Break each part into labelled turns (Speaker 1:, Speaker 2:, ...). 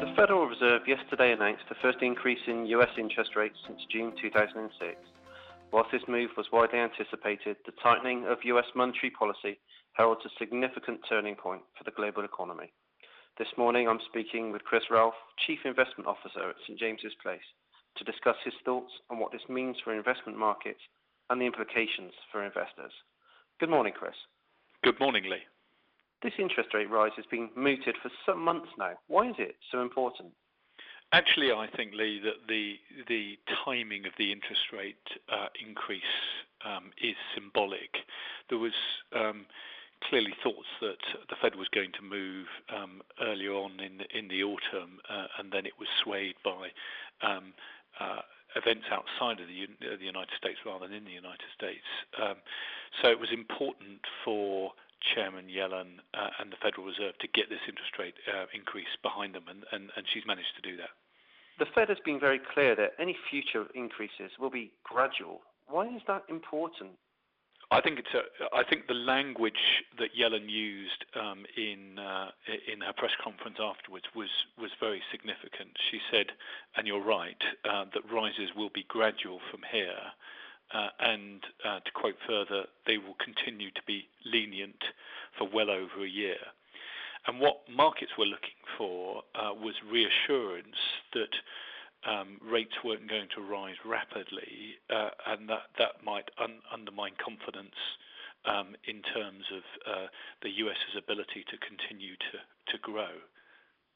Speaker 1: The Federal Reserve yesterday announced the first increase in US interest rates since June 2006. Whilst this move was widely anticipated, the tightening of US monetary policy heralds a significant turning point for the global economy. This morning I'm speaking with Chris Ralph, Chief Investment Officer at St James's Place, to discuss his thoughts on what this means for investment markets and the implications for investors. Good morning, Chris.
Speaker 2: Good morning, Lee.
Speaker 1: This interest rate rise has been mooted for some months now. Why is it so important?
Speaker 2: Actually, I think, Lee, that the the timing of the interest rate uh, increase um, is symbolic. There was um, clearly thoughts that the Fed was going to move um, earlier on in in the autumn, uh, and then it was swayed by um, uh, events outside of the, the, United States rather than in the United States. Um, so it was important for Chairman Yellen uh, and the Federal Reserve to get this interest rate uh, increase behind them, and, and, and she's managed to do that.
Speaker 1: The Fed has been very clear that any future increases will be gradual. Why is that important?
Speaker 2: I think it's a, I think the language that Yellen used um, in uh, in her press conference afterwards was was very significant. She said, and you're right, uh, that rises will be gradual from here. Uh, and uh, to quote further, they will continue to be lenient for well over a year. And what markets were looking for uh, was reassurance that um, rates weren't going to rise rapidly, uh, and that that might un- undermine confidence um, in terms of uh, the US's ability to continue to to grow.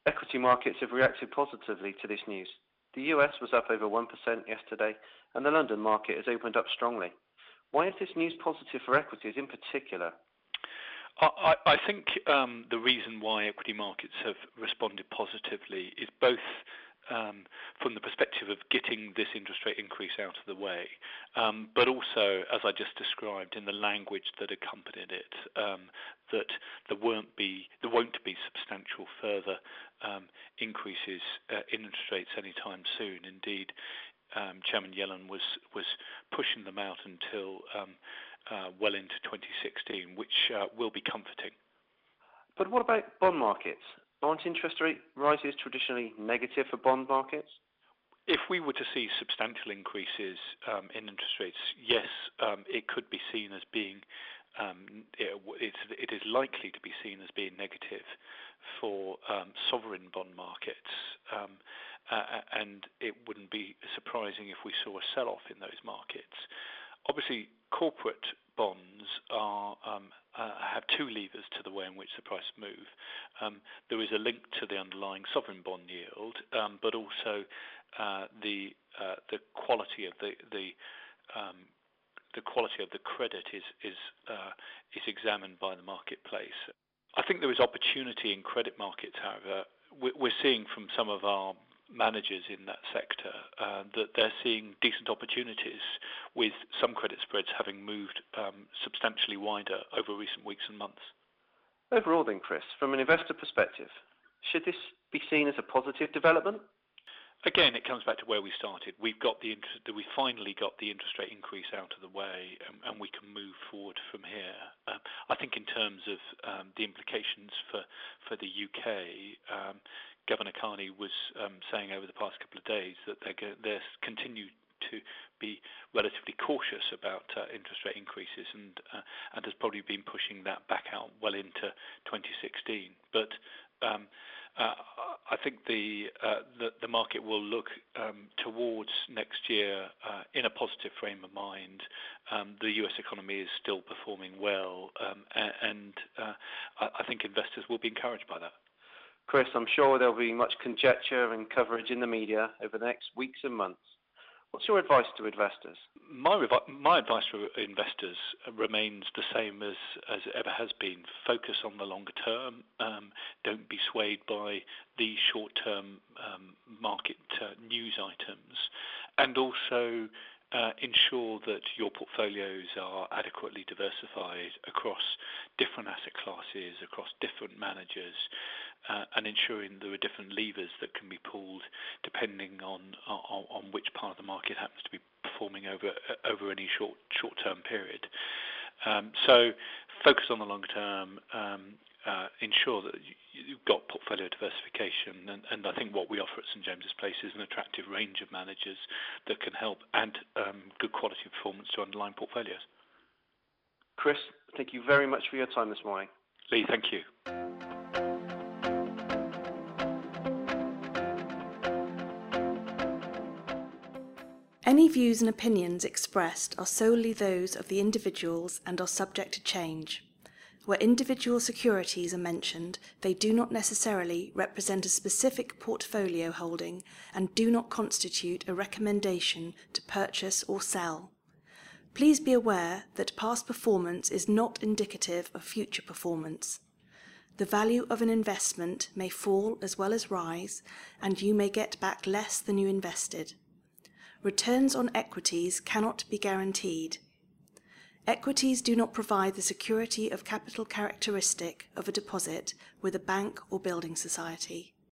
Speaker 1: Equity markets have reacted positively to this news. The US was up over 1% yesterday, and the London market has opened up strongly. Why is this news positive for equities in particular?
Speaker 2: I, think um, the reason why equity markets have responded positively is both um, from the perspective of getting this interest rate increase out of the way, um, but also, as I just described, in the language that accompanied it, um, that there won't be there won't be substantial further um, increases uh, in interest rates anytime soon. Indeed, um, Chairman Yellen was was pushing them out until um, uh, well into 2016, which uh, will be comforting.
Speaker 1: But what about bond markets? Aren't interest rate rises traditionally negative for bond markets?
Speaker 2: If we were to see substantial increases um, in interest rates, yes, um, it could be seen as being um, it, it is likely to be seen as being negative for um, sovereign bond markets, um, uh, and it wouldn't be surprising if we saw a sell-off in those markets. Obviously, corporate bonds are um, uh, have two levers to the way in which the price move. Um, there is a link to the underlying sovereign bond yield, um, but also uh, the uh, the quality of the credit is examined by the marketplace. I think there is opportunity in credit markets, however. We're seeing from some of our managers in that sector uh, that they're seeing decent opportunities with some credit spreads having moved um, substantially wider over recent weeks and months.
Speaker 1: Overall, then, Chris, from an investor perspective, should this be seen as a positive development?
Speaker 2: Again, it comes back to where we started. We've got the we finally got the interest rate increase out of the way, and, and we can move forward from here. Um, I think in terms of um, the implications for for the UK, um, Governor Carney was um, saying over the past couple of days that they're, go- they're continue to be relatively cautious about uh, interest rate increases and uh, and has probably been pushing that back out well into 2016. But um, uh, I think the, uh, the, the market will look um, towards next year uh, in a positive frame of mind. Um, the U.S. economy is still performing well, um, and uh, I think investors will be encouraged by that.
Speaker 1: Chris, I'm sure there'll be much conjecture and coverage in the media over the next weeks and months. What's your advice to investors?
Speaker 2: My, revi- my advice for investors remains the same as, as it ever has been. Focus on the longer term. Um, don't be swayed by the short term um, market uh, news items. And also ensure that your portfolios are adequately diversified across different asset classes, across different managers, uh, and ensuring there are different levers that can be pulled depending on, which part of the market happens to be performing over over any short short term period. Um, so focus on the long term. Uh, ensure that you've got portfolio diversification. And, and, I think what we offer at St James's Place is an attractive range of managers that can help add um, good quality performance to underlying portfolios.
Speaker 1: Chris, thank you very much for your time this morning.
Speaker 2: Lee, thank you.
Speaker 3: Any views and opinions expressed are solely those of the individuals and are subject to change. Where individual securities are mentioned, they do not necessarily represent a specific portfolio holding and do not constitute a recommendation to purchase or sell. Please be aware that past performance is not indicative of future performance. The value of an investment may fall as well as rise, and you may get back less than you invested. Returns on equities cannot be guaranteed. Equities do not provide the security of capital characteristic of a deposit with a bank or building society.